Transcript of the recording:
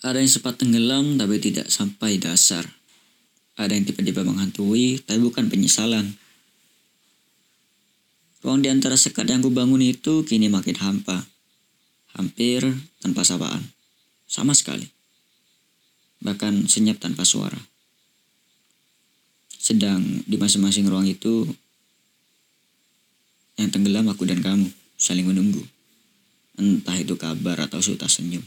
Ada yang sempat tenggelam tapi tidak sampai dasar. Ada yang tiba-tiba menghantui tapi bukan penyesalan. Ruang di antara sekat yang kubangun itu kini makin hampa. Hampir tanpa sapaan. Sama sekali. Bahkan senyap tanpa suara. Sedang di masing-masing ruang itu yang tenggelam aku dan kamu saling menunggu. Entah itu kabar atau suta senyum.